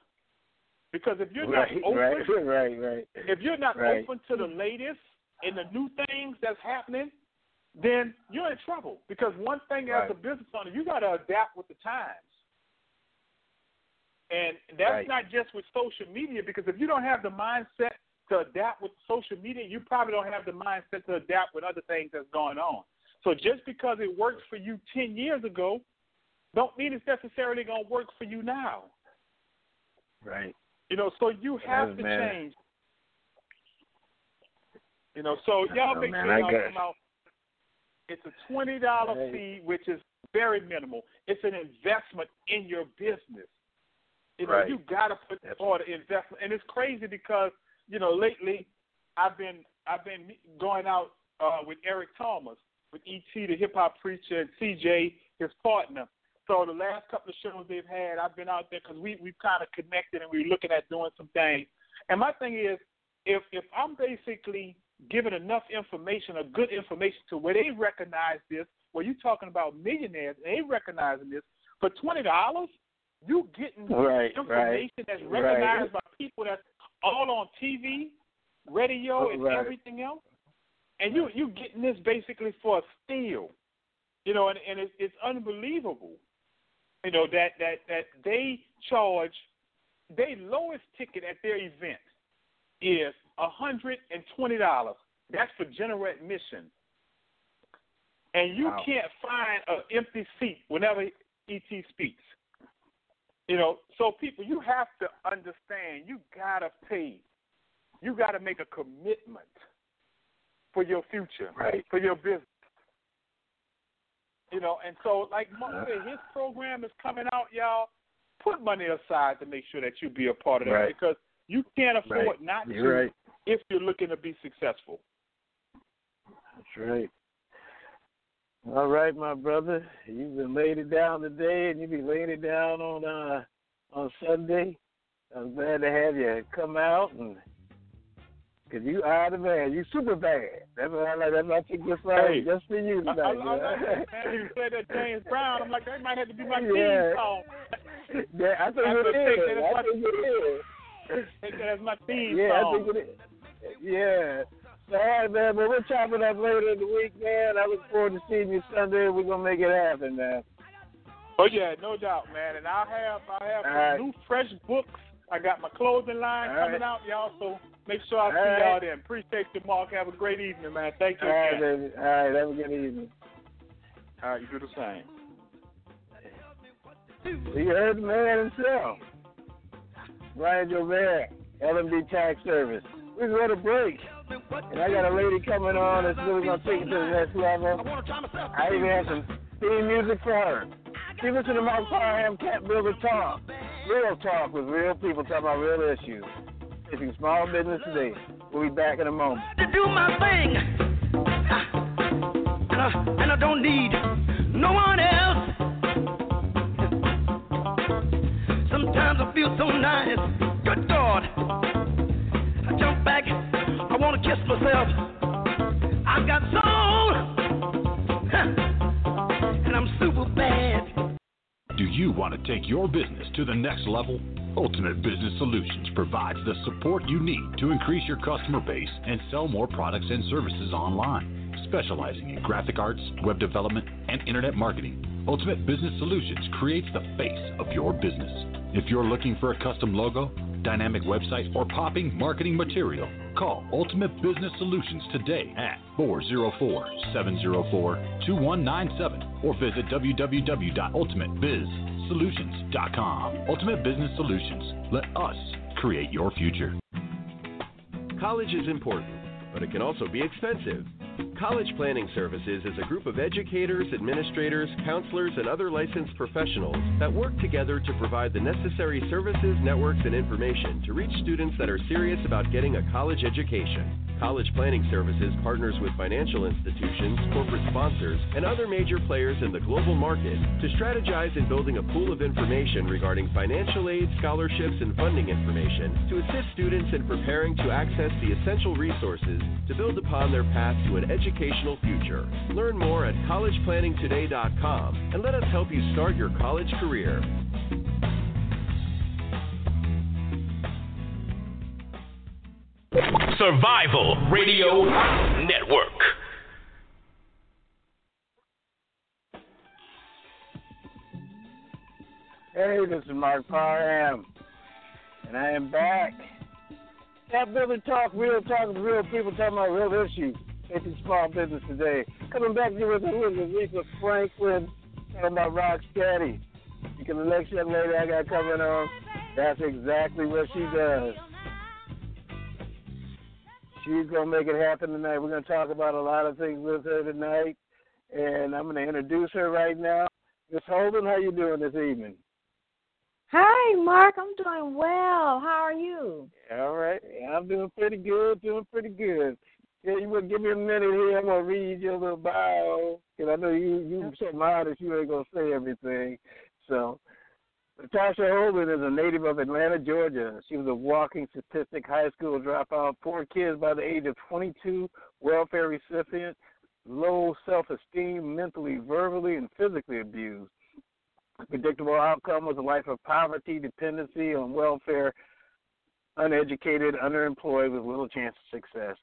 because if you're right, not open, <laughs> right, right, if you're not open to the latest and the new things that's happening, then you're in trouble. Because one thing as a business owner, you got to adapt with the times. And that's not just with social media, because if you don't have the mindset to adapt with social media, you probably don't have the mindset to adapt with other things that's going on. So just because it worked for you 10 years ago, don't mean it's necessarily going to work for you now. Right. You know, so you have Yes, to man. change. You know, so y'all Oh, make man, sure y'all come out. It's a twenty dollar Right. fee, which is very minimal. It's an investment in your business. You know, Right. you gotta put forward an investment, and it's crazy because you know lately I've been I've been going out uh, with Eric Thomas, with ET, the hip hop preacher, and CJ, his partner. So the last couple of shows they've had, I've been out there because we we've kind of connected and we're looking at doing some things. And my thing is, if if I'm basically giving enough information or good information to where they recognize this, where you're talking about millionaires, and they recognizing this for twenty dollars, you getting Right, information right, that's right. recognized by people that's all on TV, radio, oh, and Right. everything else. And you you getting this basically for a steal, you know, and and it's, it's unbelievable, you know that that that they charge their lowest ticket at their event is a hundred and twenty dollars. That's for general admission, and you Wow. can't find an empty seat whenever ET speaks. You know, so people, you have to understand. You gotta pay. You gotta make a commitment for your future, Right. for your business. You know, and so like Marc said, his program is coming out, y'all. Put money aside to make sure that you be a part of that Right. because you can't afford Right. not to You're right. if you're looking to be successful. That's right. All right, my brother. You've been laid it down today, and you'll be laying it down on uh on Sunday. I'm glad to have you come out, and because you are the man. You super bad. That's what I like. That's why I took this song Hey. just for you I, I, tonight. I like man. You said that James Brown. I'm like, that might have to be my <laughs> Yeah. theme song. yeah, I think it is. I think it is. Take that my theme <laughs> Yeah, I song. think it is. Yeah. All right, man. But we'll chop it up later in the week, man. I look forward to seeing you Sunday. We're gonna make it happen, man. Oh yeah, no doubt, man. And I'll have I have All right. new fresh books. I got my clothing line All coming right. out, y'all. So make sure I All see right. y'all then. Appreciate you, Marc. Have a great evening, man. Thank you. All right, baby. All right, have a good evening. All right, you do the same. You heard the man himself. Brian Joubert, LMB Tax Service. We go to break. And I got a lady coming on that's really going to take it to the next level. I even have some theme music for her. Keep listening to the Marc Parham, CAPBuilder Talk. Real talk with real people talking about real issues. Facing small business today. We'll be back in a moment. To do my thing. And I, and I don't need no one else. Sometimes I feel so nice. Good God. I jump back. I want to kiss myself. I've got soul. You want to take your business to the next level? Ultimate Business Solutions provides the support you need to increase your customer base and sell more products and services online. Specializing in graphic arts, web development, and internet marketing, Ultimate Business Solutions creates the face of your business. If you're looking for a custom logo, dynamic website, or popping marketing material, call Ultimate Business Solutions today at 404 704 2197 or visit www.ultimatebizsolutions.com. Ultimate Business Solutions. Let us create your future. College is important, but it can also be expensive. College Planning Services is a group of educators, administrators, counselors, and other licensed professionals that work together to provide the necessary services, networks, and information to reach students that are serious about getting a college education. College Planning Services partners with financial institutions, corporate sponsors, and other major players in the global market to strategize in building a pool of information regarding financial aid, scholarships, and funding information to assist students in preparing to access the essential resources to build upon their path to an educational future. Learn more at collegeplanningtoday.com and let us help you start your college career. Survival Radio Network. Hey, this is Marc Parham, and I am back. CAPBuilder Talk, real talk with real people talking about real issues facing small business today. Coming back to you with Aretha Franklin talking about rock steady. You can the next young lady I got coming on, that's exactly what she does. She's gonna make it happen tonight. We're gonna talk about a lot of things with her tonight, and I'm gonna introduce her right now. Miss Holden, how you doing this evening? Hi, Marc. I'm doing well. How are you? All right, I'm doing pretty good. Doing pretty good. Yeah, you would give me a minute here. I'm gonna read your little bio because I know you you so modest you ain't gonna say everything. So, LaTarsha Holden is a native of Atlanta, Georgia. She was a walking statistic high school dropout, four kids by the age of 22, welfare recipient, low self-esteem, mentally, verbally, and physically abused. The predictable outcome was a life of poverty, dependency on welfare, uneducated, underemployed, with little chance of success.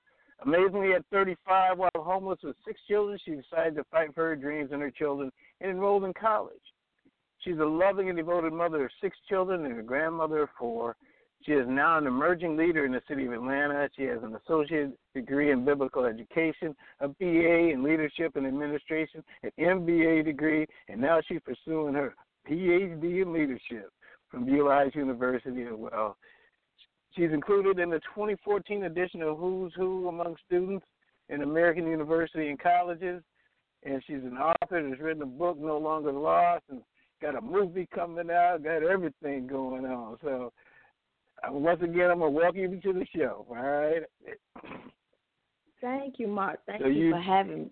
Amazingly, at 35, while homeless with six children, she decided to fight for her dreams and her children and enrolled in college. She's a loving and devoted mother of six children and a grandmother of four. She is now an emerging leader in the city of Atlanta. She has an associate degree in biblical education, a BA in leadership and administration, an MBA degree, and now she's pursuing her PhD in leadership from Beulah University as well. She's included in the 2014 edition of Who's Who Among Students in American University and Colleges. And she's an author that's written a book, No Longer Lost, and got a movie coming out, got everything going on. So, uh, once again, I'm to welcome you to the show, all right? Thank you, Marc. Thank So you, you- for having me.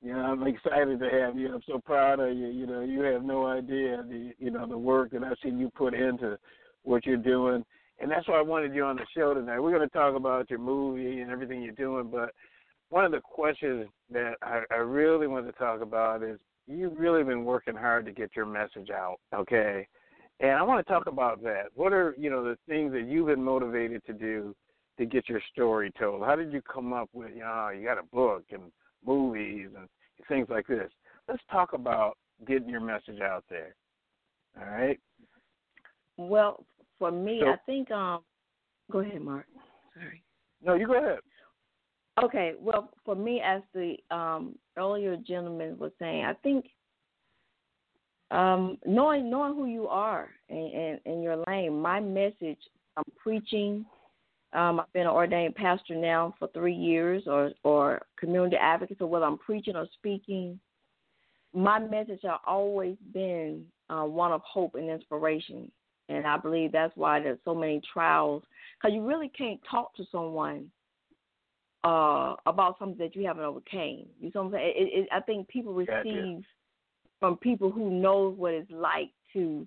You know, I'm excited to have you. I'm so proud of you. You know, you have no idea the you know the work that I've seen you put into what you're doing, and that's why I wanted you on the show tonight. We're going to talk about your movie and everything you're doing, but one of the questions that I, I really want to talk about is you've really been working hard to get your message out, okay? And I want to talk about that. What are you know the things that you've been motivated to do to get your story told? How did you come up with you know you got a book and movies and things like this? Let's talk about getting your message out there. All right. Well, for me, So- I think. Um, go ahead, Marc. Sorry. No, you go ahead. Okay. Well, for me, as the um, earlier gentleman was saying, I think Um, knowing knowing who you are and, and, and your lane. My message. I'm preaching. Um, I've been an ordained pastor now for three years, or or community advocate. So whether I'm preaching or speaking, my message has always been uh, one of hope and inspiration. And I believe that's why there's so many trials, because you really can't talk to someone uh, about something that you haven't overcame. You know what I'm saying? It, it, I think people receive Gotcha. from people who knows what it's like to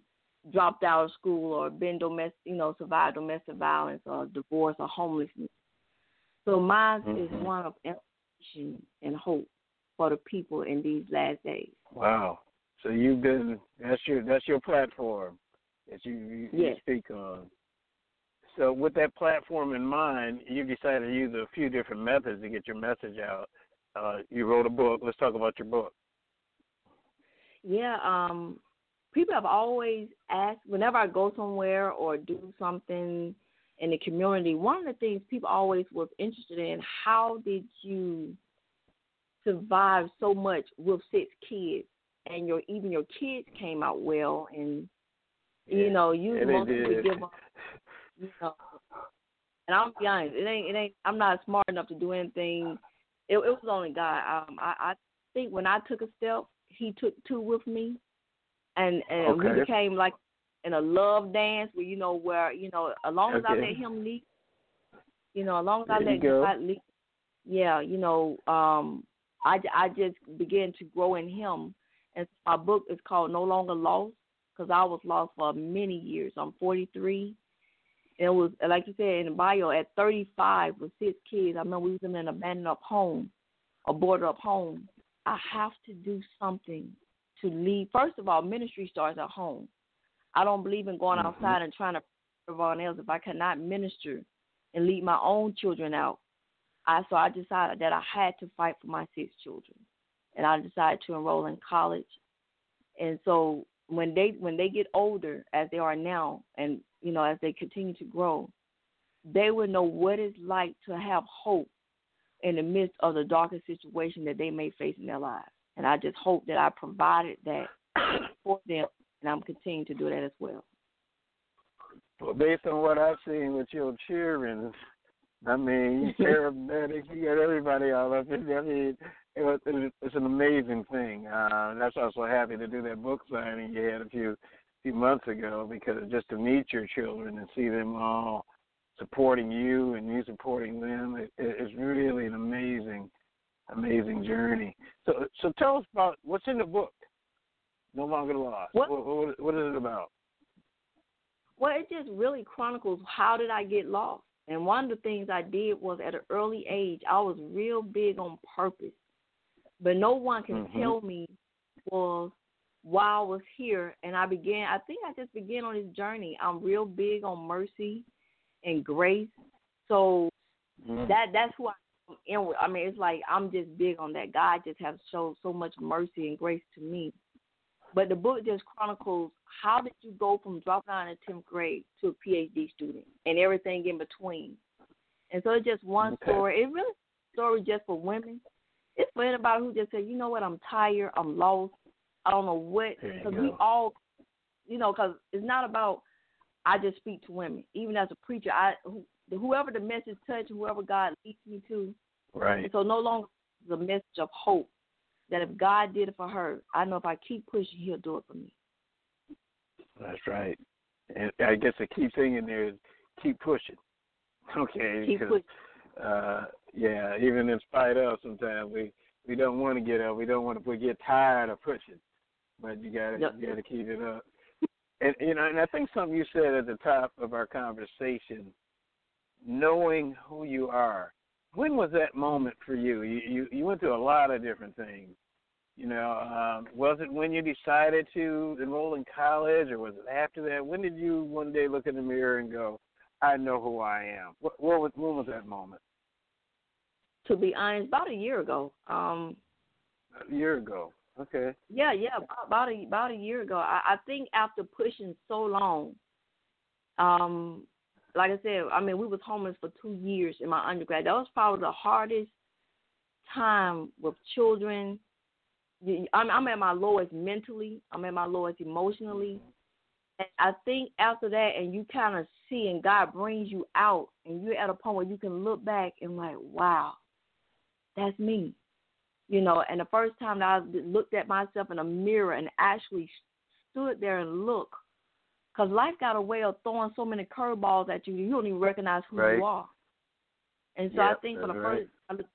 dropped out of school or been domestic, you know, survived domestic violence or divorce or homelessness. So mine is Mhm. one of inspiration and hope for the people in these last days. Wow. So you've been that's your that's your platform that you, you, you Yes. speak on. So with that platform in mind, you decided to use a few different methods to get your message out. Uh, you wrote a book. Let's talk about your book. Yeah, um, people have always asked whenever I go somewhere or do something in the community. One of the things people always was interested in: how did you survive so much with six kids, and your even your kids came out well, and you know you Yeah, to give up, you know. And I'm be honest, it ain't it ain't. I'm not smart enough to do anything. It, it was only God. Um, I, I think when I took a step, He took two with me, and and we became like in a love dance where you know where you know as long as I let Him lead, you know, as long as I There you let go. God lead, yeah, you know, um, I I just began to grow in Him, and my book is called No Longer Lost because I was lost for many years. I'm 43. And it was like you said in the bio at 35 with six kids. I remember we was in an abandoned up home, a boarded up home. I have to do something to lead. First of all, ministry starts at home. I don't believe in going Mhm. outside and trying to everyone else if I cannot minister and lead my own children out. I so I decided that I had to fight for my six children, and I decided to enroll in college. And so when they when they get older, as they are now, and you know as they continue to grow, they will know what it's like to have hope in the midst of the darkest situation that they may face in their lives. And I just hope that I provided that <coughs> for them, and I'm continuing to do that as well. Well, based on what I've seen with your children, I mean, you <laughs> paramedics, you got everybody all up in there. I mean, it was, it's an amazing thing. Uh, that's why I was so happy to do that book signing you had a few few months ago because just to meet your children and see them all supporting you and you supporting them, it, it, it's really an amazing, amazing journey. So, so tell us about what's in the book. No longer lost. What- what, what, is it about? Well, it just really chronicles how did I get lost. And one of the things I did was at an early age, I was real big on purpose. But no one can Mhm. tell me was why I was here. And I began, I think I just began on this journey. I'm real big on mercy and grace. So Mhm. that that's who I'm in with. I mean, it's like I'm just big on that. God just has showed so much mercy and grace to me. But the book just chronicles how did you go from dropping out in tenth grade to a PhD student and everything in between. And so it's just one Okay. story. It really a story just for women. It's for anybody who just said, you know what, I'm tired, I'm lost, I don't know what. Because we all, you know, because it's not about I just speak to women. Even as a preacher, I who, whoever the message touch, whoever God leads me to. Right. And so no longer the message of hope that if God did it for her, I know if I keep pushing, He'll do it for me. That's right. And I guess the key thing in there is keep pushing. <laughs> Okay. Keep pushing. Uh, yeah, even in spite of sometimes we we don't want to get up. We don't want to we get tired of pushing, but you got to Yep. you got to keep it up. And you know, and I think something you said at the top of our conversation, knowing who you are. When was that moment for you? You you, you went through a lot of different things. You know, um, was it when you decided to enroll in college, or was it after that? When did you one day look in the mirror and go, "I know who I am"? What, what was when was that moment? To be honest, about a year ago. Um, A year ago. Okay. yeah, yeah, about, a about a year ago. I, I think after pushing so long, um, like I said, I mean, we was homeless for two years in my undergrad. That was probably the hardest time with children I'm, I'm at my lowest mentally. I'm at my lowest emotionally. And I think after that, and you kind of see, and God brings you out, and you're at a point where you can look back and like, wow, that's me. You know, and the first time that I looked at myself in a mirror and actually stood there and looked, because life got a way of throwing so many curveballs at you, you don't even recognize who right. you are. And so yep, I think for the right. first, I looked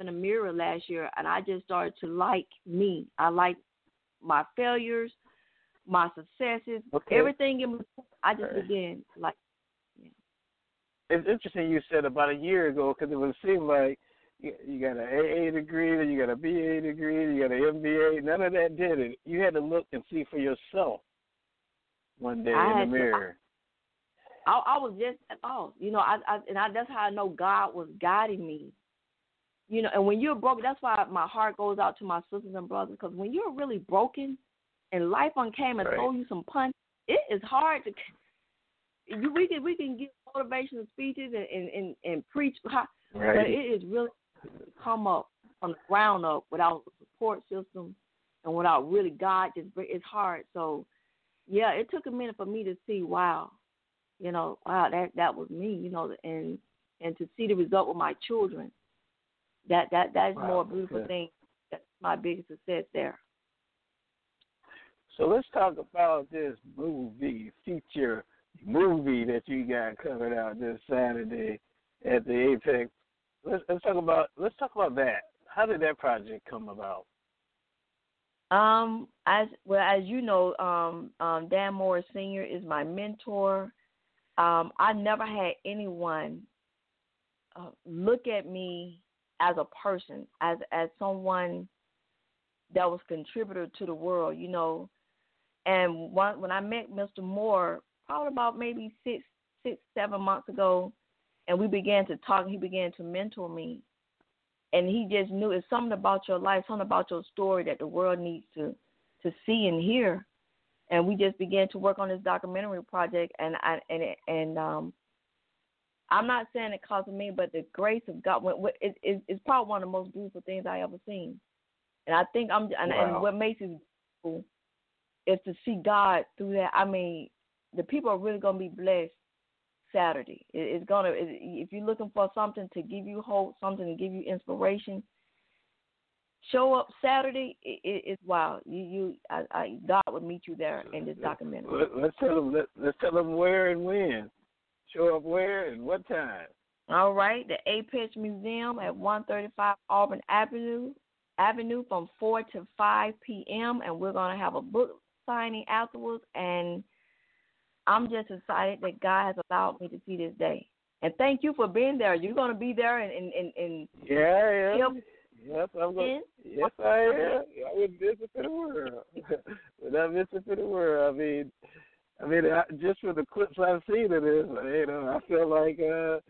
in the mirror last year, and I just started to like me. I like my failures, my successes, okay. everything in between. I just right. began like. Yeah. It's interesting you said about a year ago because it would seem like you got an AA degree, then you got a BA degree, you got an MBA. None of that did it. You had to look and see for yourself one day I in the mirror. To, I, I was just oh, you know. I, I and I, that's how I know God was guiding me. You know, and when you're broken, that's why my heart goes out to my sisters and brothers. Because when you're really broken, and life on came and right. throw you some punch, it is hard to. You, we can we can give motivational speeches and and and, and preach, right. but it is really come up from the ground up without a support system and without really God. Just it's hard. So yeah, it took a minute for me to see. Wow, you know, wow, that that was me. You know, and and to see the result with my children. That that that is wow, more beautiful good. thing. That's my biggest success there. So let's talk about this movie feature movie that you got coming out this Saturday at the Apex. Let's let's talk about let's talk about that. How did that project come about? Um, as well as you know, um, um, Dan Morris Senior is my mentor. Um, I never had anyone uh, look at me as a person, as as someone that was contributor to the world, you know. And when I met Mr. Moore, probably about maybe six, six, seven months ago, and we began to talk, he began to mentor me, and he just knew it's something about your life, something about your story that the world needs to to see and hear. And we just began to work on this documentary project, and I and and um, I'm not saying it because of me, but the grace of God. It, it, it's probably one of the most beautiful things I ever seen. And I think I'm, and, wow. and what makes it beautiful is to see God through that. I mean, the people are really gonna be blessed Saturday. It, it's gonna. If you're looking for something to give you hope, something to give you inspiration, show up Saturday. It, it, it's wild. You, you, I, I, God would meet you there in this documentary. Let, let's tell them. Let, let's tell them where and when. Show up where and what time. All right, the Apex Museum at 135 Auburn Avenue, Avenue from 4 to 5 p.m. And we're gonna have a book signing afterwards. And I'm just excited that God has allowed me to see this day. And thank you for being there. You're gonna be there and and and, and yeah, yeah. help Yes, I'm going. Yes, I am. I would miss it for the world. <laughs> would I miss it for the world? I mean, I mean, I, just for the clips I've seen of this, you know, I feel like uh,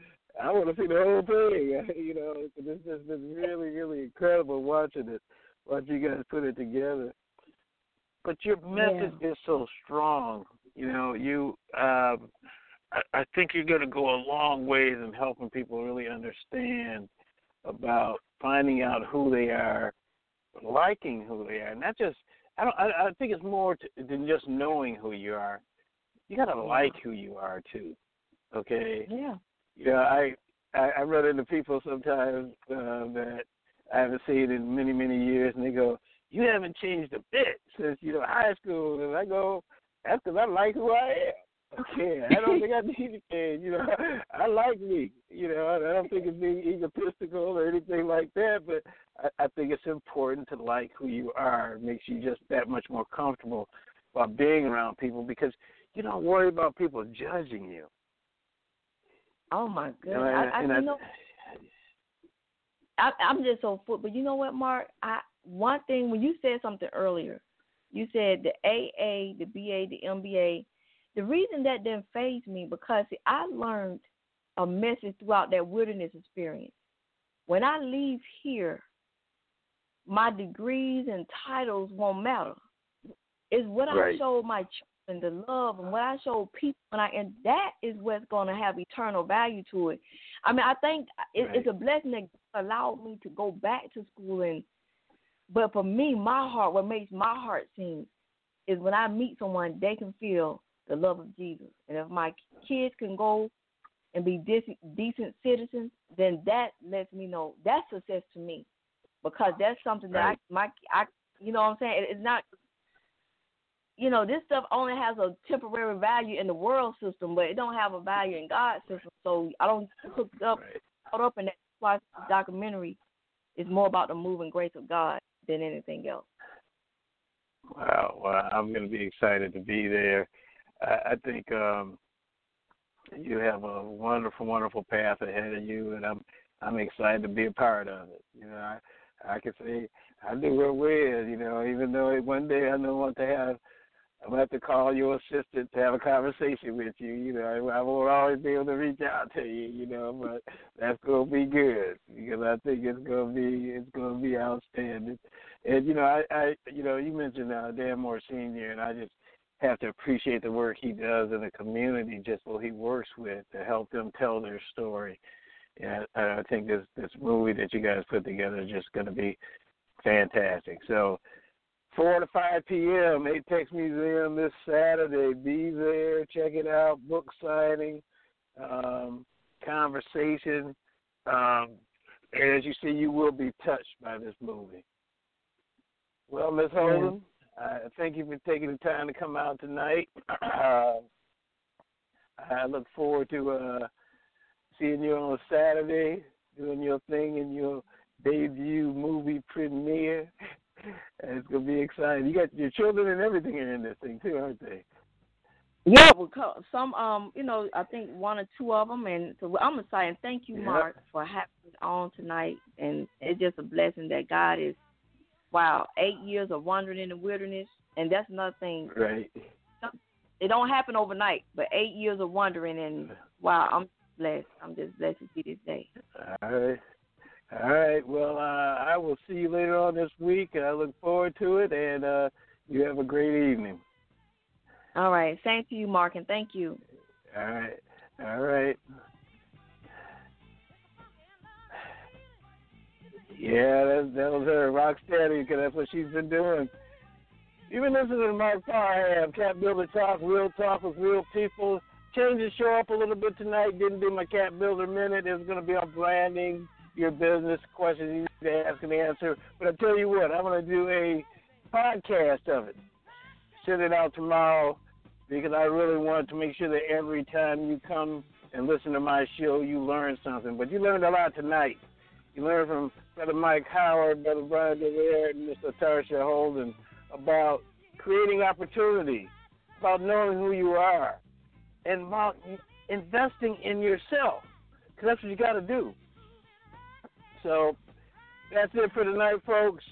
I want to see the whole thing. <laughs> You know, it's just been really, really incredible watching it, watching you guys put it together. But your message Yeah. is so strong. You know, you. Um, I, I think you're going to go a long ways in helping people really understand about finding out who they are, liking who they are, and not just. I don't. I, I think it's more to, than just knowing who you are. You got to like who you are too. Okay. Yeah. Yeah, I I, I run into people sometimes uh, that I haven't seen in many many years, and they go, "You haven't changed a bit since you know high school." And I go, "That's because I like who I am." Okay, I don't think I need to change. You know, <laughs> I like me. You know, I don't think it's being egotistical or anything like that. But I, I think it's important to like who you are. It makes you just that much more comfortable while being around people because you don't worry about people judging you. Oh my goodness! and, I, I, and you know, I, I'm just so full. But you know what, Marc? I one thing when you said something earlier, you said the AA, the BA, the MBA. The reason that didn't phase me because see, I learned a message throughout that wilderness experience. When I leave here, my degrees and titles won't matter. It's what Right. I showed my children, the love, and what I showed people, and I and that is what's going to have eternal value to it. I mean, I think it, it's a blessing that God allowed me to go back to school and But for me, my heart, what makes my heart sing is when I meet someone, they can feel the love of Jesus. And if my kids can go and be decent, decent citizens, then that lets me know that's success to me, because that's something that right. I my I you know what I'm saying. It's not. You know, this stuff only has a temporary value in the world system, but it don't have a value in God's system. So I don't hook up right. caught up in that. That's why documentary is more about the moving grace of God than anything else. Wow, well, I'm going to be excited to be there. I, I think um, you have a wonderful, wonderful path ahead of you, and I'm I'm excited to be a part of it. You know, I I can say I do real weird. You know, even though one day I don't want to have I'm gonna have to call your assistant to have a conversation with you. You know, I, I won't always be able to reach out to you. You know, but that's gonna be good because I think it's gonna be it's gonna be outstanding. And you know, I, I you know, you mentioned uh, Dan Moore Senior, and I just have to appreciate the work he does in the community, just what he works with to help them tell their story. And I, I think this this movie that you guys put together is just to be fantastic. So 4 to 5 p.m. Apex Museum this Saturday. Be there, check it out. Book signing, um, conversation. Um, and as you see, you will be touched by this movie. Well, Miss Holden, uh, thank you for taking the time to come out tonight. Uh, <clears throat> I look forward to uh, seeing you on Saturday, doing your thing in your debut movie premiere. It's gonna be exciting. You got your children and everything are in this thing too, aren't they? Yeah, well, some um, you know, I think one or two of them, and so I'm excited. Thank you, Marc, for having me on tonight, and it's just a blessing that God is. Wow, eight years of wandering in the wilderness, and that's another thing. Right. It don't happen overnight, but eight years of wandering, and wow, I'm blessed. I'm just blessed to see this day. All right. All right. Well, uh, I will see you later on this week, I look forward to it. And uh, you have a great evening. All right. Same to you, Marc, and thank you. All right. All right. Yeah, that, that was her, rock steady, because that's what she's been doing. Even listening to Marc Parham, Cap Builder Talk, Real Talk with Real People. Change the show up a little bit tonight. Didn't do my CAPBuilder Minute. It's going to be on branding, your business questions you need to ask and answer. But I tell you what, I'm going to do a podcast of it. Send it out tomorrow because I really want to make sure that every time you come and listen to my show, you learn something. But you learned a lot tonight. You learned from Brother Mike Howard, Brother Brian Joubert, and Mr. Tarsha Holden about creating opportunity, about knowing who you are, and about investing in yourself. Because that's what you got to do. So that's it for tonight, folks.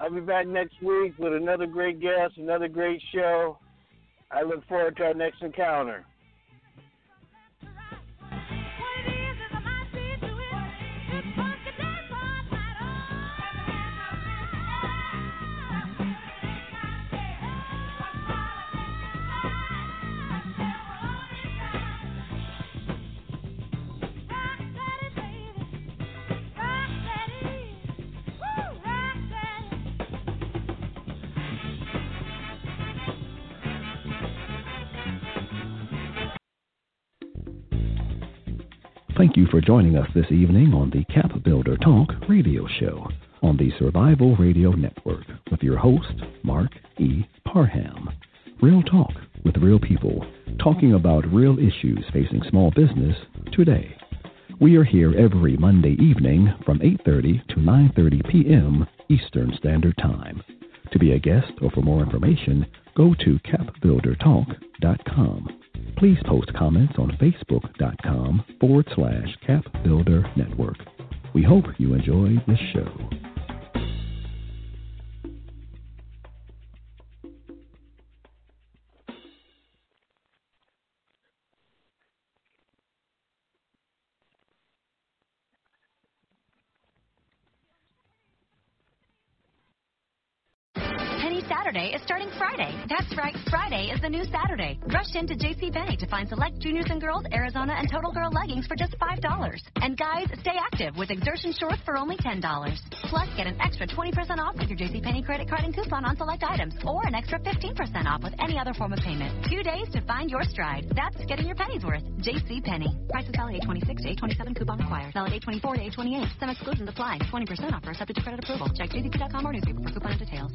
I'll be back next week with another great guest, another great show. I look forward to our next encounter. Thank you for joining us this evening on the Cap Builder Talk radio show on the Survival Radio Network with your host, Marc E. Parham. Real talk with real people, talking about real issues facing small business today. We are here every Monday evening from 8:30 to 9:30 p.m. Eastern Standard Time. To be a guest or for more information, go to capbuildertalk.com. Please post comments on facebook.com forward slash Cap Builder Network. We hope you enjoy this show. New Saturday. Rush into JCPenney to find select juniors and girls, Arizona, and Total Girl leggings for just $5. And guys, stay active with exertion shorts for only $10. Plus, get an extra 20% off with your JCPenney credit card and coupon on select items, or an extra 15% off with any other form of payment. Two days to find your stride. That's getting your pennies worth. JCPenney. Prices valid 826 to 827 coupon required. Valid 824 to 828. Some exclusions apply. 20% offer subject to credit approval. Check jcp.com or newspaper for coupon details.